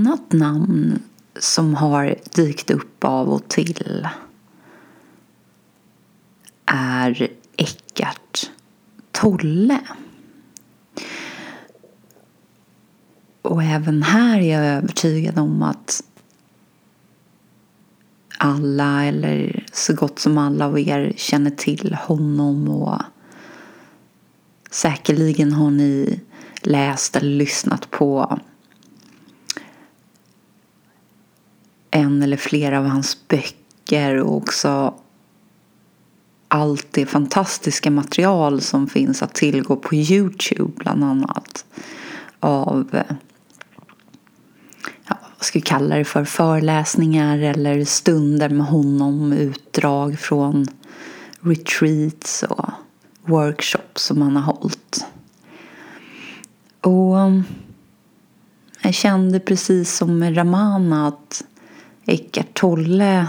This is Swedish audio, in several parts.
annat namn som har dykt upp av och till är Eckart Tolle. Och även här är jag övertygad om att alla eller så gott som alla av er känner till honom och säkerligen har ni läst eller lyssnat på en eller flera av hans böcker och också allt det fantastiska material som finns att tillgå på Youtube bland annat av ja, vad ska vi kalla det för föreläsningar eller stunder med honom utdrag från retreats och workshops som han har hållit. Och jag kände precis som med Ramana att Eckart Tolle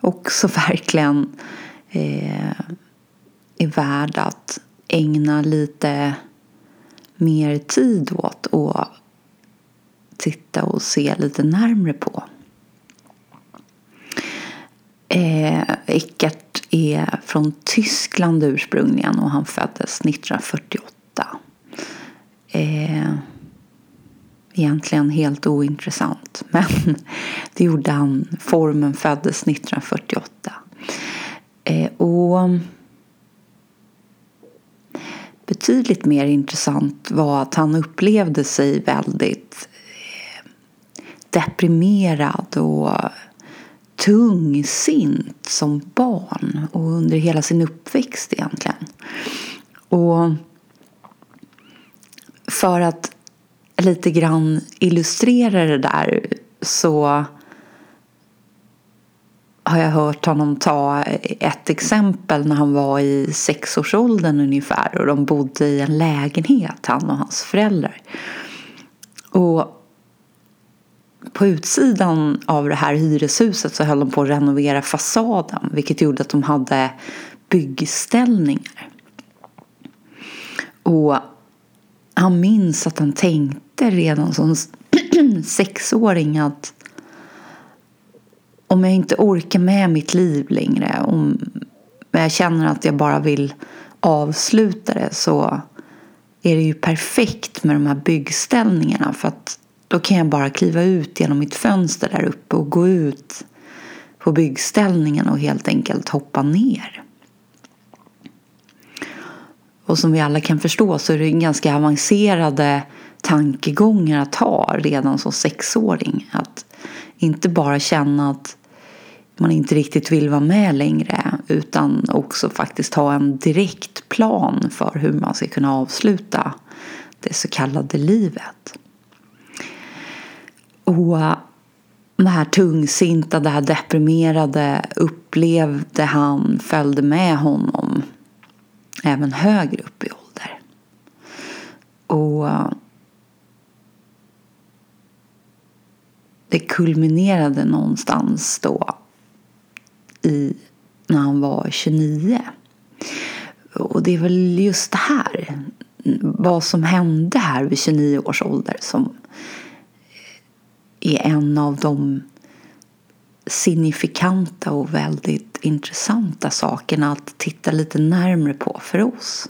också verkligen eh, är värd att ägna lite mer tid åt och titta och se lite närmre på. Eh, Eckart är från Tyskland ursprungligen och han föddes 1948. Eh, egentligen helt ointressant. Men det gjorde han. Formen föddes 1948. Eh, och betydligt mer intressant var att han upplevde sig väldigt eh, deprimerad och tungsint som barn och under hela sin uppväxt egentligen. Och för att lite grann illustrera det där så har jag hört honom ta ett exempel när han var i sexårsåldern ungefär och de bodde i en lägenhet, han och hans föräldrar. Och på utsidan av det här hyreshuset så höll de på att renovera fasaden vilket gjorde att de hade byggställningar. Och han minns att han tänkte redan som sexåring att om jag inte orkar med mitt liv längre, om jag känner att jag bara vill avsluta det så är det ju perfekt med de här byggställningarna för att då kan jag bara kliva ut genom mitt fönster där uppe och gå ut på byggställningen och helt enkelt hoppa ner. Och som vi alla kan förstå så är det ganska avancerade tankegångar att ha redan som sexåring. Att inte bara känna att man inte riktigt vill vara med längre utan också faktiskt ha en direkt plan för hur man ska kunna avsluta det så kallade livet. Och äh, det här tungsinta, det här deprimerade upplevde han följde med honom även högre upp i ålder. Och det kulminerade någonstans då i när han var 29. Och det är väl just det här, vad som hände här vid 29 års ålder som är en av de signifikanta och väldigt intressanta sakerna att titta lite närmre på för oss.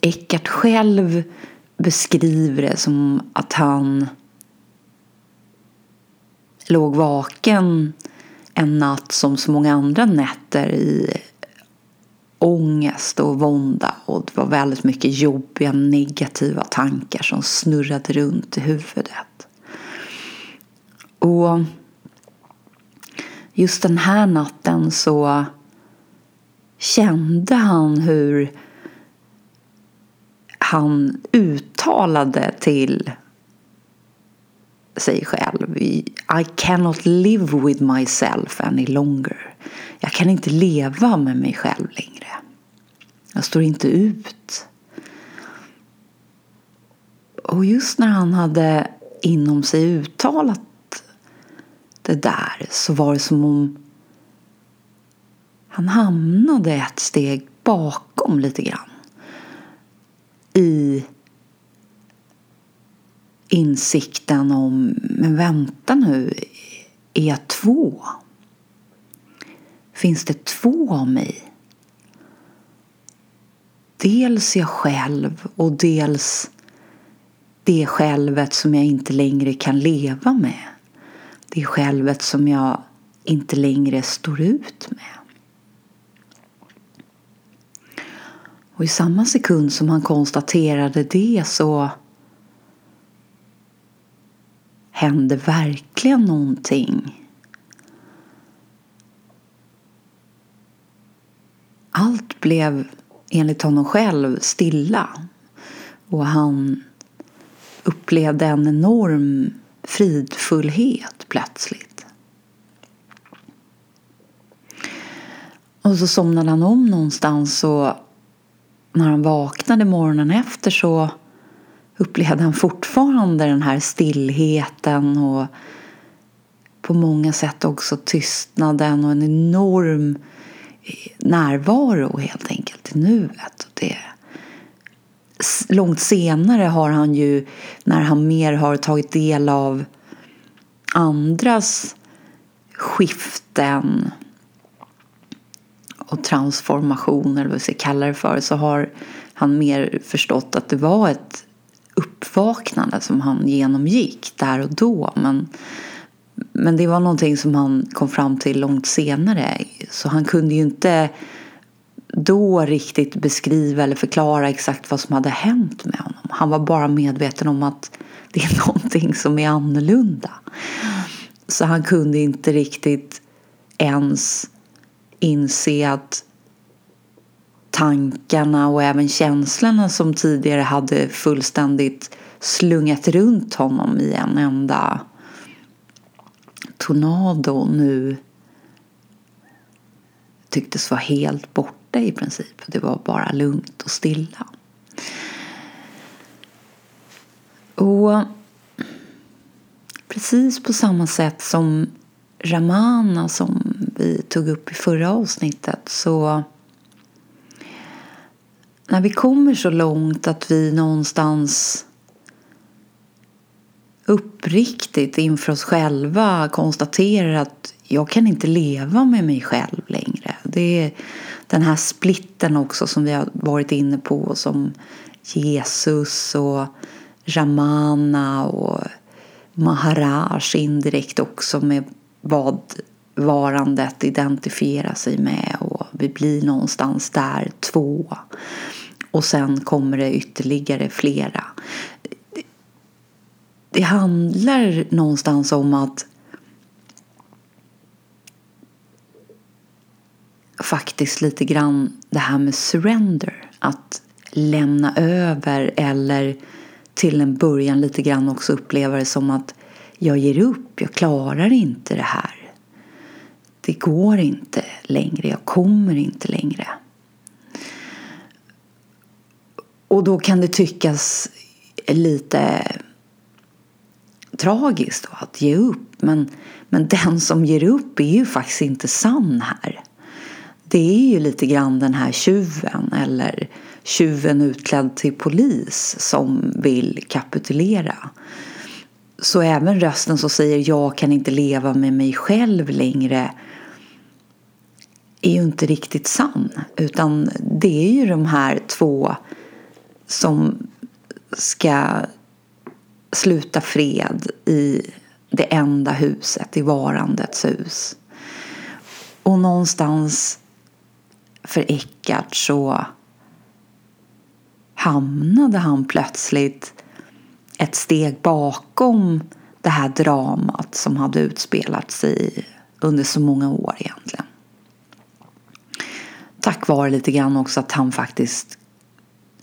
Eckart själv beskriver det som att han låg vaken en natt som så många andra nätter i ångest och vånda och det var väldigt mycket jobbiga negativa tankar som snurrade runt i huvudet. Och just den här natten så kände han hur han uttalade till sig själv I cannot live with myself any longer. Jag kan inte leva med mig själv längre. Jag står inte ut. Och just när han hade inom sig uttalat det där så var det som om han hamnade ett steg bakom lite grann i insikten om, men vänta nu, är jag två? Finns det två av mig? Dels jag själv och dels det självet som jag inte längre kan leva med. Det självet som jag inte längre står ut med. Och i samma sekund som han konstaterade det så hände verkligen någonting. Allt blev enligt honom själv stilla och han upplevde en enorm fridfullhet plötsligt. Och så somnade han om någonstans och när han vaknade morgonen efter så upplevde han fortfarande den här stillheten och på många sätt också tystnaden och en enorm närvaro helt enkelt i nuet. Det, långt senare har han ju, när han mer har tagit del av andras skiften och transformationer, eller vad vi ska kalla det för, så har han mer förstått att det var ett uppvaknande som han genomgick där och då. Men, men det var någonting som han kom fram till långt senare. Så han kunde ju inte då riktigt beskriva eller förklara exakt vad som hade hänt med honom. Han var bara medveten om att det är någonting som är annorlunda. Så han kunde inte riktigt ens inse att tankarna och även känslorna som tidigare hade fullständigt slungat runt honom i en enda tornado nu tycktes vara helt borta i princip. Det var bara lugnt och stilla. Och precis på samma sätt som Ramana som vi tog upp i förra avsnittet så när vi kommer så långt att vi någonstans uppriktigt inför oss själva konstaterar att jag kan inte leva med mig själv längre. Det är den här splitten också som vi har varit inne på som Jesus och Ramana och Maharaj indirekt också med vad varandet identifierar sig med och vi blir någonstans där två. Och sen kommer det ytterligare flera. Det handlar någonstans om att faktiskt lite grann det här med surrender. Att lämna över eller till en början lite grann också uppleva det som att jag ger upp, jag klarar inte det här. Det går inte längre, jag kommer inte längre. Och då kan det tyckas lite tragiskt att ge upp. Men, men den som ger upp är ju faktiskt inte sann här. Det är ju lite grann den här tjuven eller tjuven utklädd till polis som vill kapitulera. Så även rösten som säger jag kan inte leva med mig själv längre är ju inte riktigt sann. Utan det är ju de här två som ska sluta fred i det enda huset, i varandets hus. Och någonstans för Eckart så hamnade han plötsligt ett steg bakom det här dramat som hade utspelat sig under så många år egentligen. Tack vare lite grann också att han faktiskt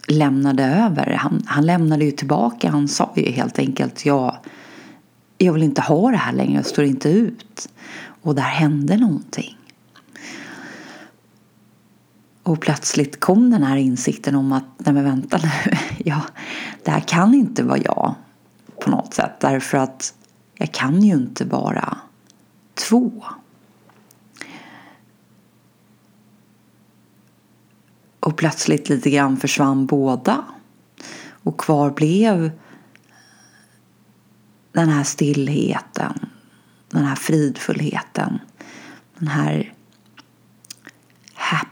lämnade över. Han, han lämnade ju tillbaka. Han sa ju helt enkelt jag, jag vill inte ha det här längre. Jag står inte ut. Och där hände någonting. Och plötsligt kom den här insikten om att nej men vänta nu. Ja, det här kan inte vara jag på något sätt. Därför att jag kan ju inte vara två. Och plötsligt lite grann försvann båda. Och kvar blev den här stillheten, den här fridfullheten, den här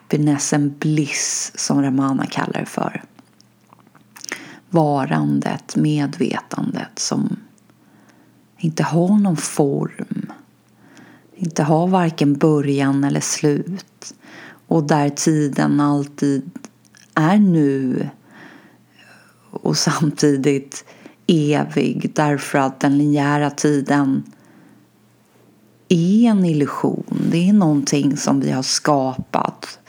happiness and bliss som Ramana kallar det för. Varandet, medvetandet som inte har någon form, inte har varken början eller slut och där tiden alltid är nu och samtidigt evig därför att den linjära tiden är en illusion. Det är någonting som vi har skapat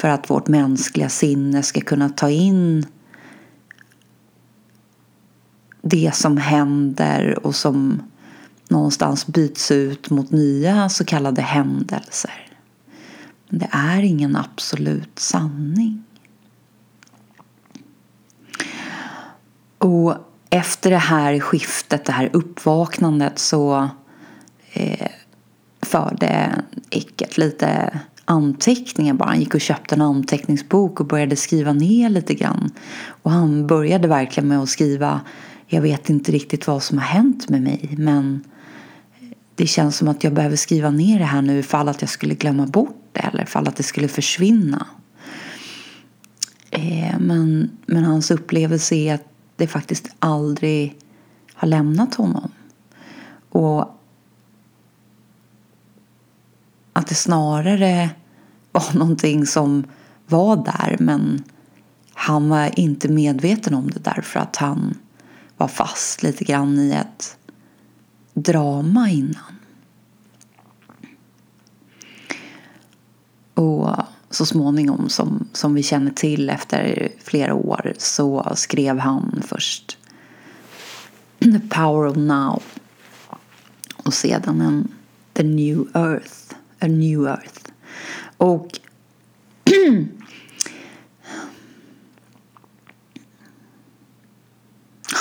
för att vårt mänskliga sinne ska kunna ta in det som händer och som någonstans byts ut mot nya så kallade händelser. Men det är ingen absolut sanning. Och efter det här skiftet, det här uppvaknandet så eh, förde Eckert lite anteckningar bara. Han gick och köpte en anteckningsbok och började skriva ner lite grann. Och han började verkligen med att skriva Jag vet inte riktigt vad som har hänt med mig men det känns som att jag behöver skriva ner det här nu ifall att jag skulle glömma bort det eller ifall att det skulle försvinna. Eh, men, men hans upplevelse är att det faktiskt aldrig har lämnat honom. Och att det snarare var någonting som var där men han var inte medveten om det därför att han var fast lite grann i ett drama innan. Och så småningom, som, som vi känner till efter flera år, så skrev han först The Power of Now och sedan en The New Earth, A New Earth. Och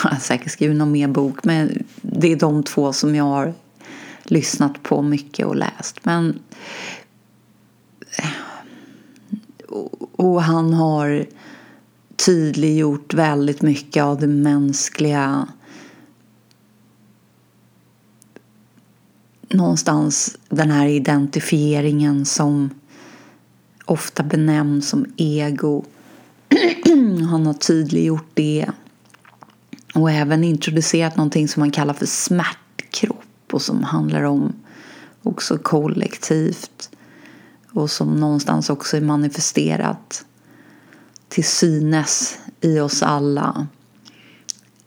jag har säkert skrivit någon mer bok men det är de två som jag har lyssnat på mycket och läst. Men eh, och han har tydliggjort väldigt mycket av det mänskliga någonstans den här identifieringen som ofta benämns som ego. Han har tydliggjort det och även introducerat någonting som man kallar för smärtkropp och som handlar om också kollektivt och som någonstans också är manifesterat till synes i oss alla.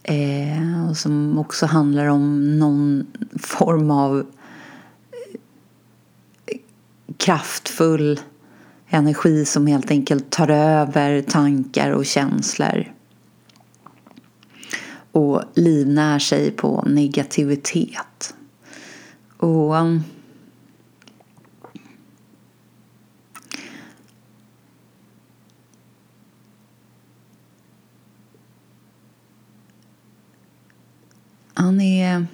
Eh, och som också handlar om någon form av kraftfull energi som helt enkelt tar över tankar och känslor och livnär sig på negativitet. Och um, Han är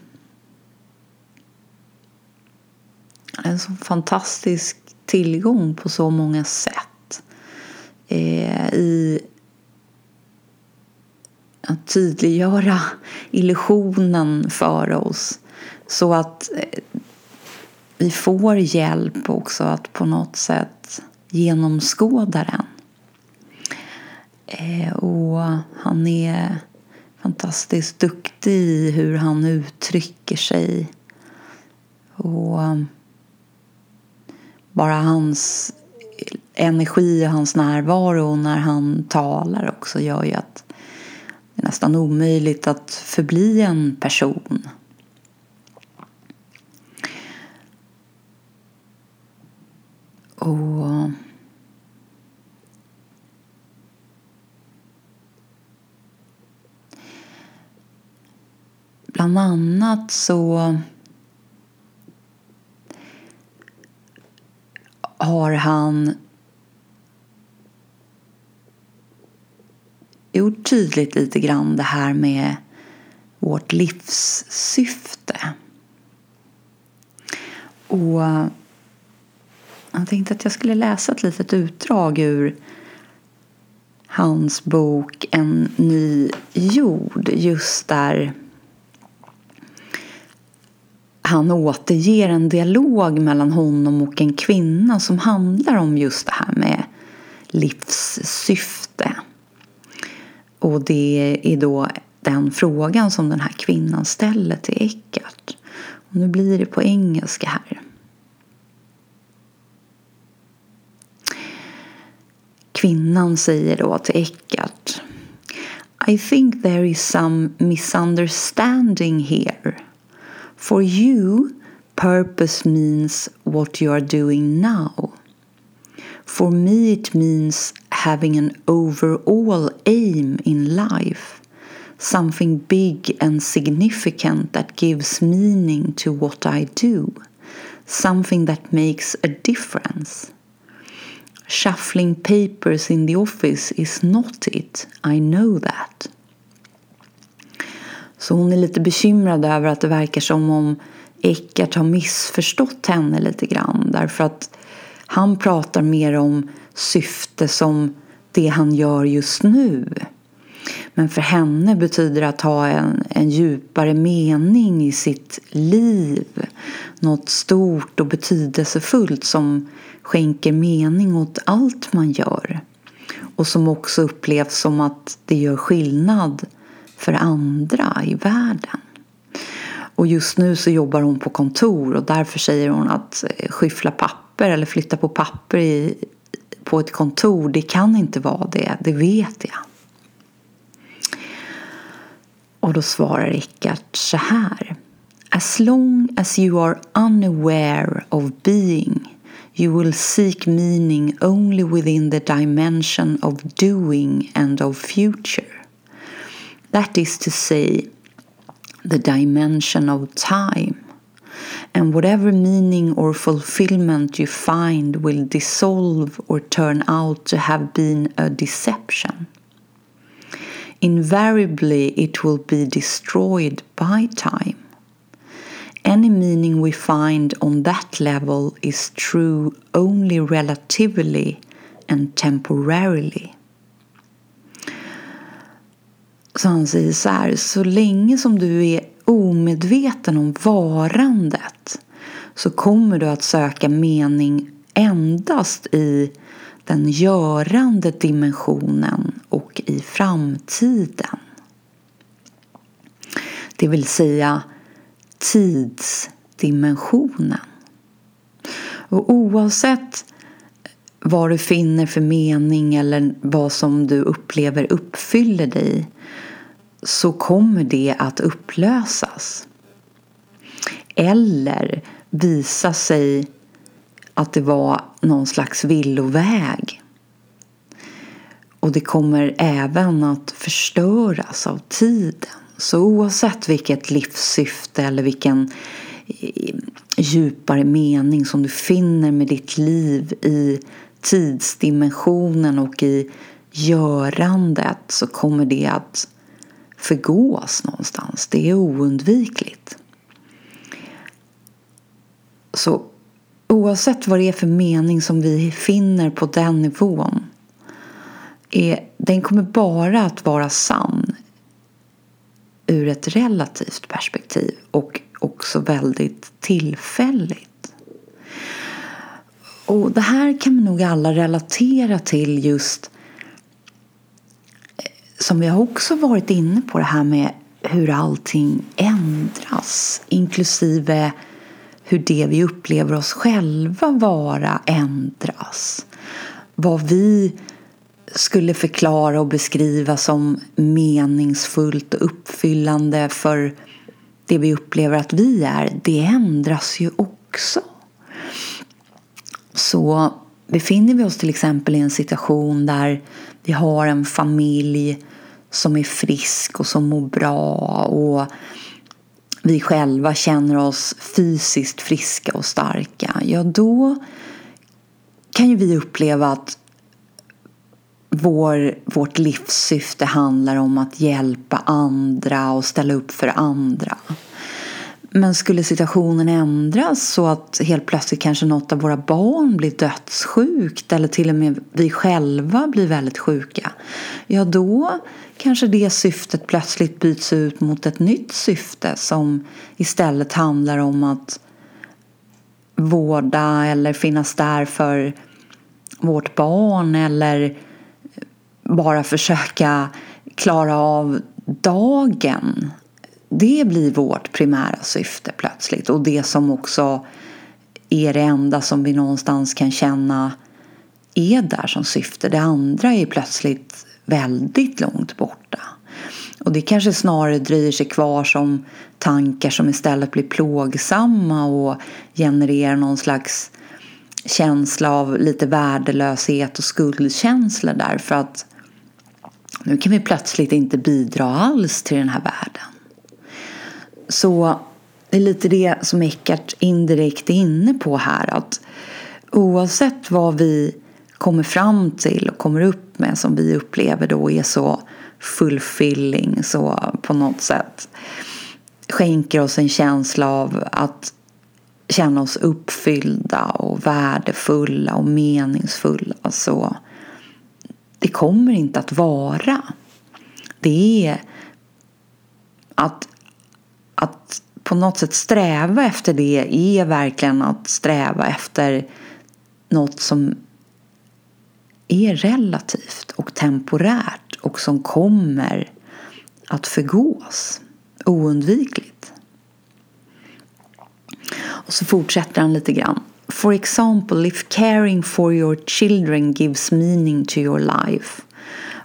en så fantastisk tillgång på så många sätt. Eh, I att tydliggöra illusionen för oss så att eh, vi får hjälp också att på något sätt genomskåda den. Eh, och han är fantastiskt duktig i hur han uttrycker sig. Och bara hans energi och hans närvaro när han talar också gör ju att det är nästan omöjligt att förbli en person. Och Bland annat så har han gjort tydligt lite grann det här med vårt livssyfte. Och jag tänkte att jag skulle läsa ett litet utdrag ur hans bok En ny jord just där han återger en dialog mellan honom och en kvinna som handlar om just det här med livssyfte. Och det är då den frågan som den här kvinnan ställer till Eckart. Och nu blir det på engelska här. Kvinnan säger då till Eckart I think there is some misunderstanding here. For you, purpose means what you are doing now. For me, it means having an overall aim in life, something big and significant that gives meaning to what I do, something that makes a difference. Shuffling papers in the office is not it, I know that. Så hon är lite bekymrad över att det verkar som om Eckart har missförstått henne lite grann. Därför att han pratar mer om syfte som det han gör just nu. Men för henne betyder det att ha en, en djupare mening i sitt liv. Något stort och betydelsefullt som skänker mening åt allt man gör. Och som också upplevs som att det gör skillnad för andra i världen. Och just nu så jobbar hon på kontor och därför säger hon att eh, skyffla papper eller flytta på papper i, på ett kontor, det kan inte vara det, det vet jag. Och då svarar Rickard så här. As long as you are unaware of being you will seek meaning only within the dimension of doing and of future. That is to say, the dimension of time. And whatever meaning or fulfillment you find will dissolve or turn out to have been a deception. Invariably, it will be destroyed by time. Any meaning we find on that level is true only relatively and temporarily. Så han säger så här, så länge som du är omedveten om varandet så kommer du att söka mening endast i den görande dimensionen och i framtiden. Det vill säga tidsdimensionen. Och oavsett vad du finner för mening eller vad som du upplever uppfyller dig så kommer det att upplösas. Eller visa sig att det var någon slags villoväg. Och det kommer även att förstöras av tiden. Så oavsett vilket livssyfte eller vilken eh, djupare mening som du finner med ditt liv i tidsdimensionen och i görandet så kommer det att förgås någonstans. Det är oundvikligt. Så oavsett vad det är för mening som vi finner på den nivån är, den kommer bara att vara sann ur ett relativt perspektiv och också väldigt tillfälligt. Och det här kan vi nog alla relatera till just som vi har också varit inne på det här med hur allting ändras inklusive hur det vi upplever oss själva vara ändras. Vad vi skulle förklara och beskriva som meningsfullt och uppfyllande för det vi upplever att vi är, det ändras ju också. Så befinner vi oss till exempel i en situation där vi har en familj som är frisk och som mår bra och vi själva känner oss fysiskt friska och starka, ja då kan ju vi uppleva att vår, vårt livssyfte handlar om att hjälpa andra och ställa upp för andra. Men skulle situationen ändras så att helt plötsligt kanske något av våra barn blir dödssjukt eller till och med vi själva blir väldigt sjuka. Ja, då kanske det syftet plötsligt byts ut mot ett nytt syfte som istället handlar om att vårda eller finnas där för vårt barn eller bara försöka klara av dagen. Det blir vårt primära syfte plötsligt och det som också är det enda som vi någonstans kan känna är där som syfte. Det andra är plötsligt väldigt långt borta. Och det kanske snarare dröjer sig kvar som tankar som istället blir plågsamma och genererar någon slags känsla av lite värdelöshet och skuldkänslor därför att nu kan vi plötsligt inte bidra alls till den här världen. Så det är lite det som Eckart indirekt är inne på här att oavsett vad vi kommer fram till och kommer upp med som vi upplever då är så fulfilling så på något sätt skänker oss en känsla av att känna oss uppfyllda och värdefulla och meningsfulla så det kommer inte att vara. Det är att, att på något sätt sträva efter det är verkligen att sträva efter något som är relativt och temporärt och som kommer att förgås oundvikligt. Och så fortsätter han lite grann. For example, if caring for your children gives meaning to your life,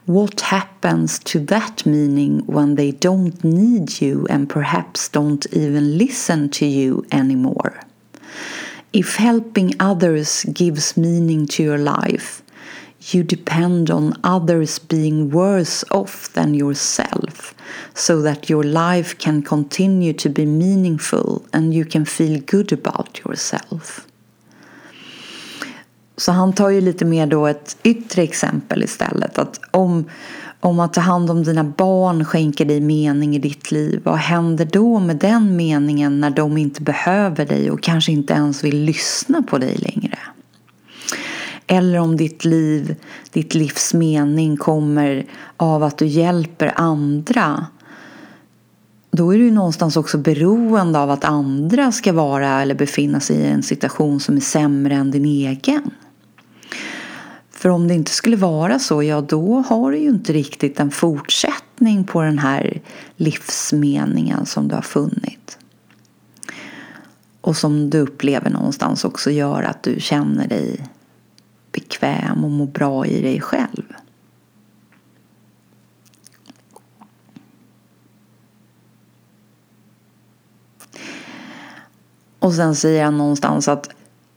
what happens to that meaning when they don't need you and perhaps don't even listen to you anymore? If helping others gives meaning to your life, you depend on others being worse off than yourself so that your life can continue to be meaningful and you can feel good about yourself. Så han tar ju lite mer då ett yttre exempel istället. Att om, om att ta hand om dina barn skänker dig mening i ditt liv, vad händer då med den meningen när de inte behöver dig och kanske inte ens vill lyssna på dig längre? Eller om ditt liv, ditt livs mening kommer av att du hjälper andra. Då är du ju någonstans också beroende av att andra ska vara eller befinna sig i en situation som är sämre än din egen. För om det inte skulle vara så, ja då har du ju inte riktigt en fortsättning på den här livsmeningen som du har funnit. Och som du upplever någonstans också gör att du känner dig bekväm och må bra i dig själv. Och sen säger han någonstans att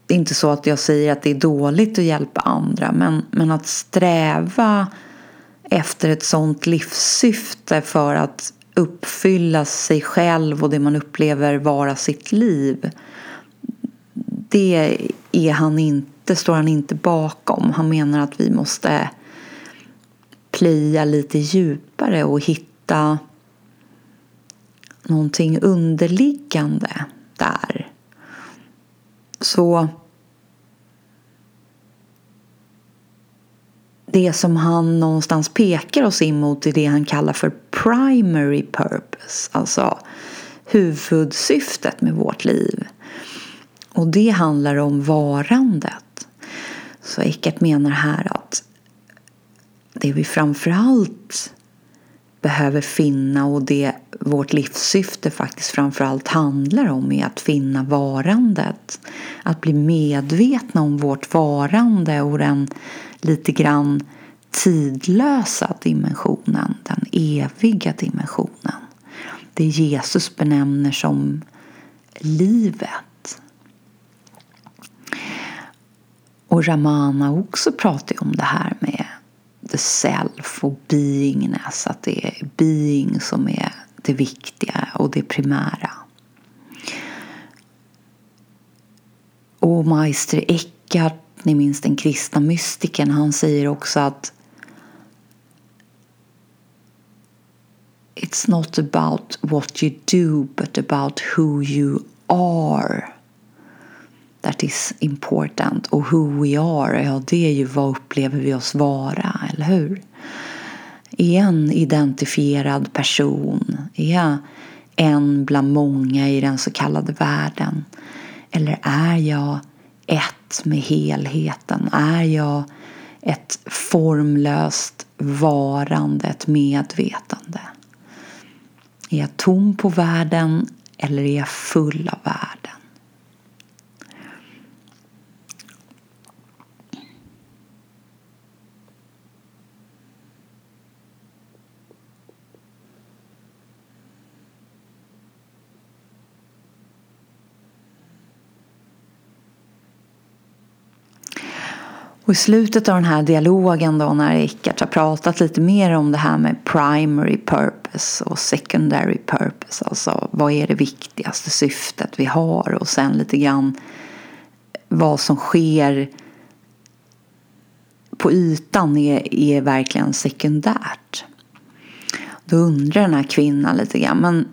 det är inte så att jag säger att det är dåligt att hjälpa andra men, men att sträva efter ett sånt livssyfte för att uppfylla sig själv och det man upplever vara sitt liv det är han inte, står han inte bakom. Han menar att vi måste plöja lite djupare och hitta någonting underliggande där. Så det som han någonstans pekar oss in mot är det han kallar för primary purpose, alltså huvudsyftet med vårt liv. Och det handlar om varandet. Så Eckert menar här att det vi framförallt behöver finna och det vårt livssyfte faktiskt framförallt handlar om är att finna varandet. Att bli medvetna om vårt varande och den lite grann tidlösa dimensionen, den eviga dimensionen. Det Jesus benämner som livet. Och Ramana också pratar om det här med the self och beingness, att det är being som är det viktiga och det primära. Och Meister Eckhart, ni minns den kristna mystiken, han säger också att It's not about what you do but about who you are that is important. Och who we are, ja det är ju vad upplever vi oss vara, eller hur? Är en identifierad person? Är jag en bland många i den så kallade världen? Eller är jag ett med helheten? Är jag ett formlöst varande, ett medvetande? Är jag tom på världen eller är jag full av världen? Och i slutet av den här dialogen då när Eckart har pratat lite mer om det här med primary purpose och secondary purpose. Alltså vad är det viktigaste syftet vi har och sen lite grann vad som sker på ytan är, är verkligen sekundärt. Då undrar den här kvinnan lite grann, men,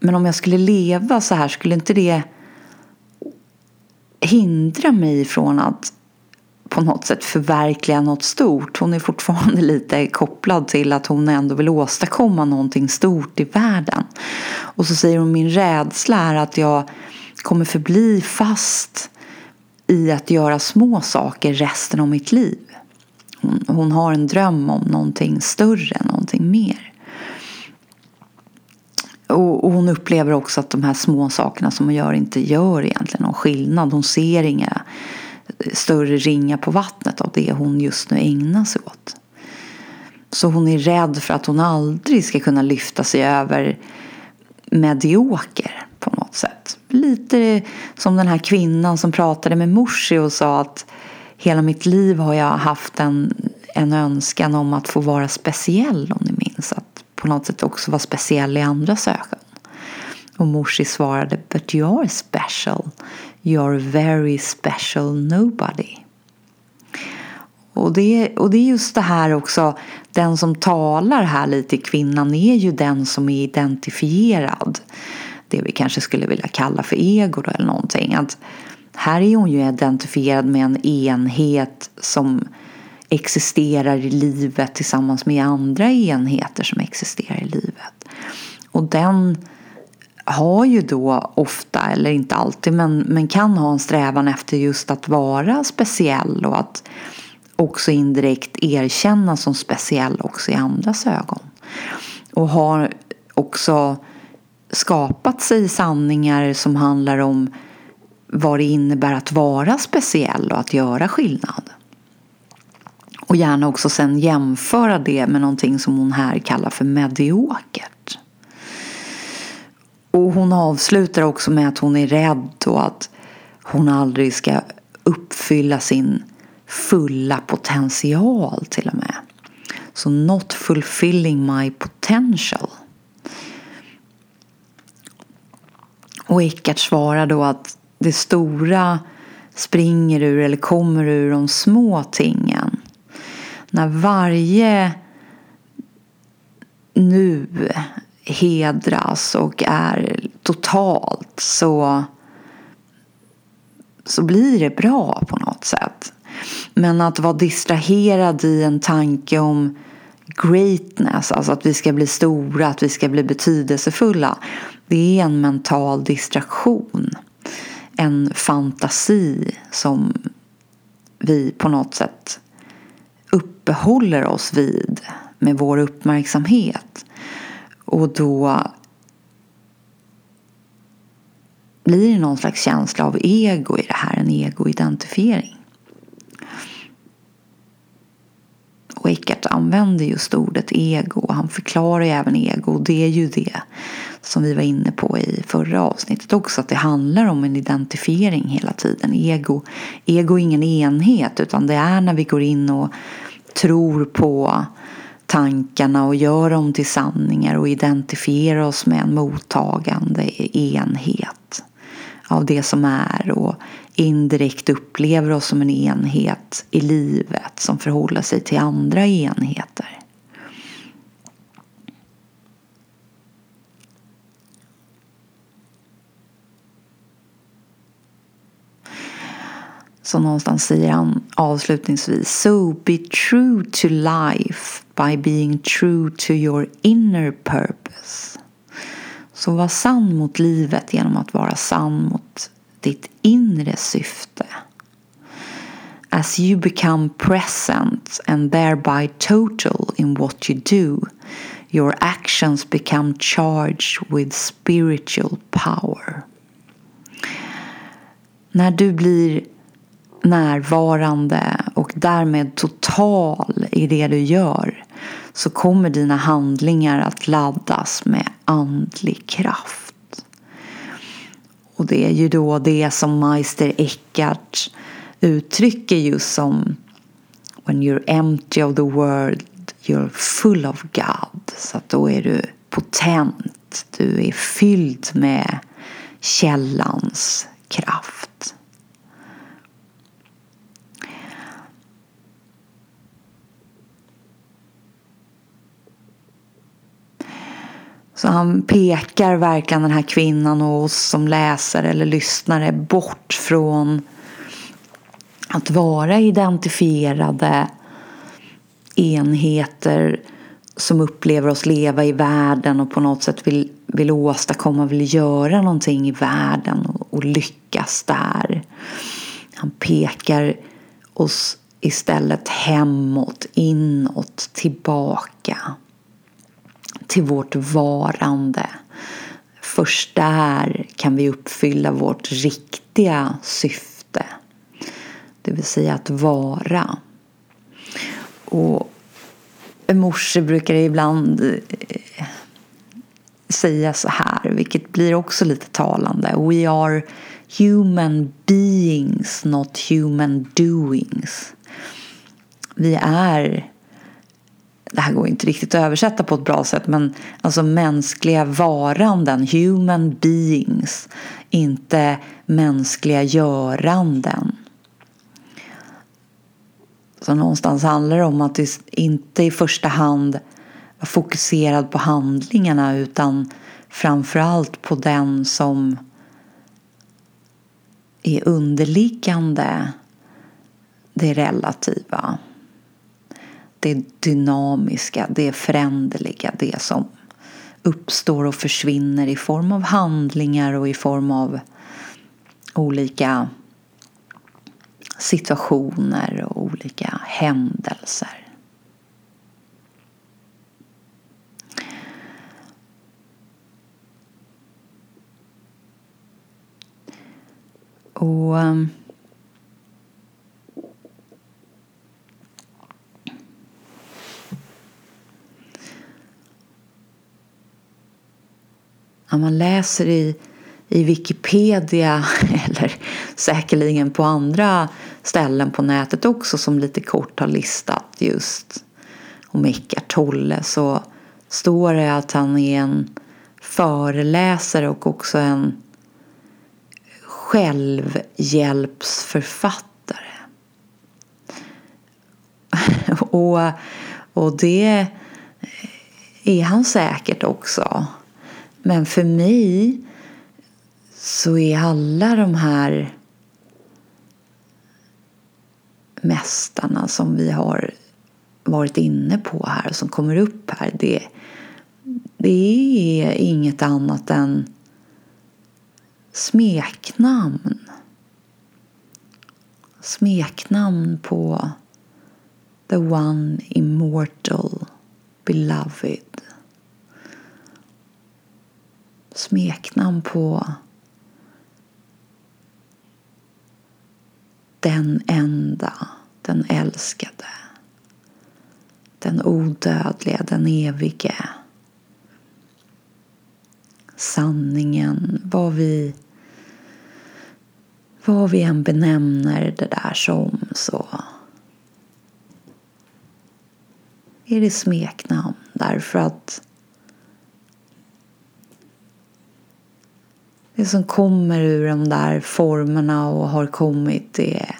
men om jag skulle leva så här, skulle inte det hindra mig från att på något sätt förverkliga något stort. Hon är fortfarande lite kopplad till att hon ändå vill åstadkomma någonting stort i världen. Och så säger hon min rädsla är att jag kommer förbli fast i att göra små saker resten av mitt liv. Hon, hon har en dröm om någonting större, någonting mer. Och, och, hon upplever också att de här små sakerna som hon gör inte gör egentligen någon skillnad. Hon ser inga större ringar på vattnet av det hon just nu ägnar sig åt. Så hon är rädd för att hon aldrig ska kunna lyfta sig över medioker på något sätt. Lite som den här kvinnan som pratade med Morsi och sa att hela mitt liv har jag haft en, en önskan om att få vara speciell om ni minns. Att på något sätt också vara speciell i andras ögon. Och Morsi svarade But you are special. You're very special nobody. Och det, och det är just det här också, den som talar här lite i kvinnan är ju den som är identifierad. Det vi kanske skulle vilja kalla för ego då, eller någonting. Att här är hon ju identifierad med en enhet som existerar i livet tillsammans med andra enheter som existerar i livet. Och den har ju då ofta, eller inte alltid, men, men kan ha en strävan efter just att vara speciell och att också indirekt erkänna som speciell också i andras ögon. Och har också skapat sig sanningar som handlar om vad det innebär att vara speciell och att göra skillnad. Och gärna också sen jämföra det med någonting som hon här kallar för mediokert. Och hon avslutar också med att hon är rädd och att hon aldrig ska uppfylla sin fulla potential till och med. Så not fulfilling my potential. Och Eckart svarar då att det stora springer ur eller kommer ur de små tingen. När varje nu hedras och är totalt så, så blir det bra på något sätt. Men att vara distraherad i en tanke om greatness, alltså att vi ska bli stora, att vi ska bli betydelsefulla. Det är en mental distraktion. En fantasi som vi på något sätt uppehåller oss vid med vår uppmärksamhet. Och då blir det någon slags känsla av ego i det här, en egoidentifiering. Och Eckart använder just ordet ego och han förklarar ju även ego och det är ju det som vi var inne på i förra avsnittet också att det handlar om en identifiering hela tiden. Ego, ego är ingen enhet utan det är när vi går in och tror på tankarna och gör dem till sanningar och identifiera oss med en mottagande enhet av det som är och indirekt upplever oss som en enhet i livet som förhåller sig till andra enheter. Så någonstans säger han avslutningsvis So be true to life by being true to your inner purpose. Så var sann mot livet genom att vara sann mot ditt inre syfte. As you become present and thereby total in what you do, your actions become charged with spiritual power. När du blir närvarande och därmed total i det du gör så kommer dina handlingar att laddas med andlig kraft. Och det är ju då det som Meister Eckhart uttrycker just som When you're empty of the world you're full of God. Så att då är du potent. Du är fylld med källans kraft. Så han pekar verkligen den här kvinnan och oss som läsare eller lyssnare bort från att vara identifierade enheter som upplever oss leva i världen och på något sätt vill, vill åstadkomma, vill göra någonting i världen och, och lyckas där. Han pekar oss istället hemåt, inåt, tillbaka till vårt varande. Först där kan vi uppfylla vårt riktiga syfte. Det vill säga att vara. Och morse brukar ibland eh, säga så här, vilket blir också lite talande. We are human beings, not human doings. Vi är det här går inte riktigt att översätta på ett bra sätt men alltså mänskliga varanden, human beings, inte mänskliga göranden. Så någonstans handlar det om att inte i första hand vara fokuserad på handlingarna utan framförallt på den som är underliggande det relativa det dynamiska, det föränderliga, det som uppstår och försvinner i form av handlingar och i form av olika situationer och olika händelser. Och ehm, när man läser i, i Wikipedia eller säkerligen på andra ställen på nätet också som lite kort har listat just om Eckart Tolle så står det att han är en föreläsare och också en självhjälpsförfattare. och, och det är han säkert också. Men för mig så är alla de här mästarna som vi har varit inne på här och som kommer upp här det, det är inget annat än smeknamn. Smeknamn på the one immortal beloved smeknamn på den enda, den älskade, den odödliga, den evige. Sanningen, vad vi, vad vi än benämner det där som så är det smeknamn därför att det som kommer ur de där formerna och har kommit det,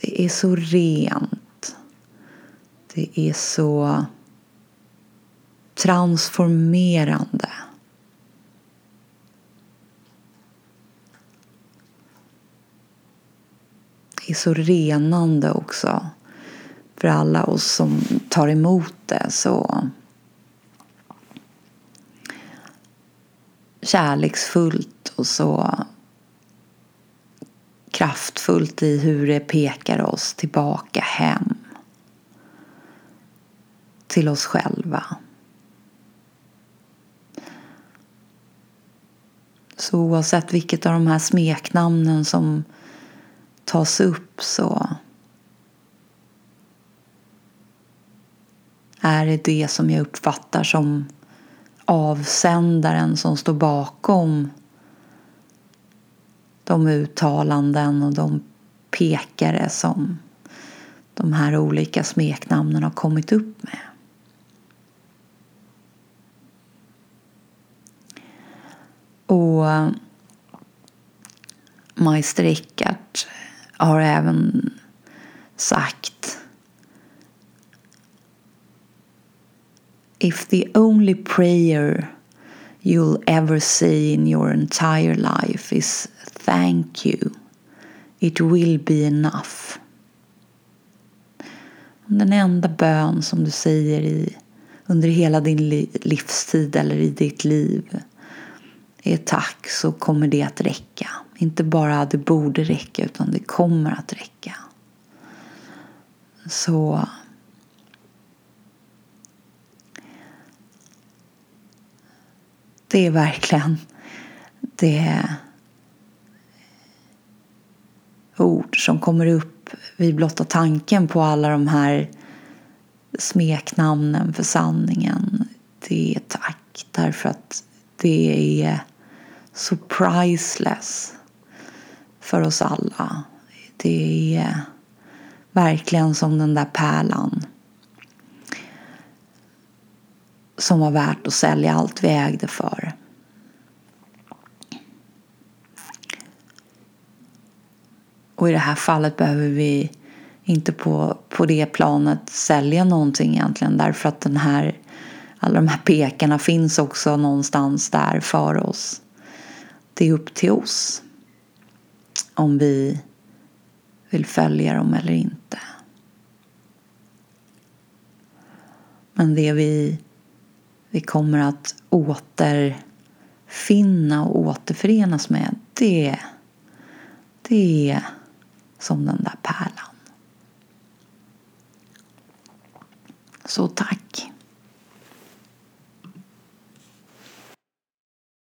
det är så rent. Det är så transformerande. Det är så renande också för alla oss som tar emot det så kärleksfullt och så kraftfullt i hur det pekar oss tillbaka hem till oss själva. Så oavsett vilket av de här smeknamnen som tas upp så är det det som jag uppfattar som avsändaren som står bakom de uttalanden och de pekare som de här olika smeknamnen har kommit upp med. Och eh, Meister Eckart har även sagt If the only prayer you'll ever say in your entire life is thank you, it will be enough. Om den enda bön som du säger i, under hela din livstid eller i ditt liv är tack så kommer det att räcka. Inte bara det borde räcka utan det kommer att räcka. Så det är verkligen det ord som kommer upp vid blotta tanken på alla de här smeknamnen för sanningen. Det är tack därför att det är så priceless för oss alla. Det är verkligen som den där pärlan som var värt att sälja allt vi ägde för. Och i det här fallet behöver vi inte på, på det planet sälja någonting egentligen därför att den här, alla de här pekarna finns också någonstans där för oss. Det är upp till oss om vi vill följa dem eller inte. Men det vi, vi kommer att återfinna och återförenas med det, det är som den där pärlan. Så tack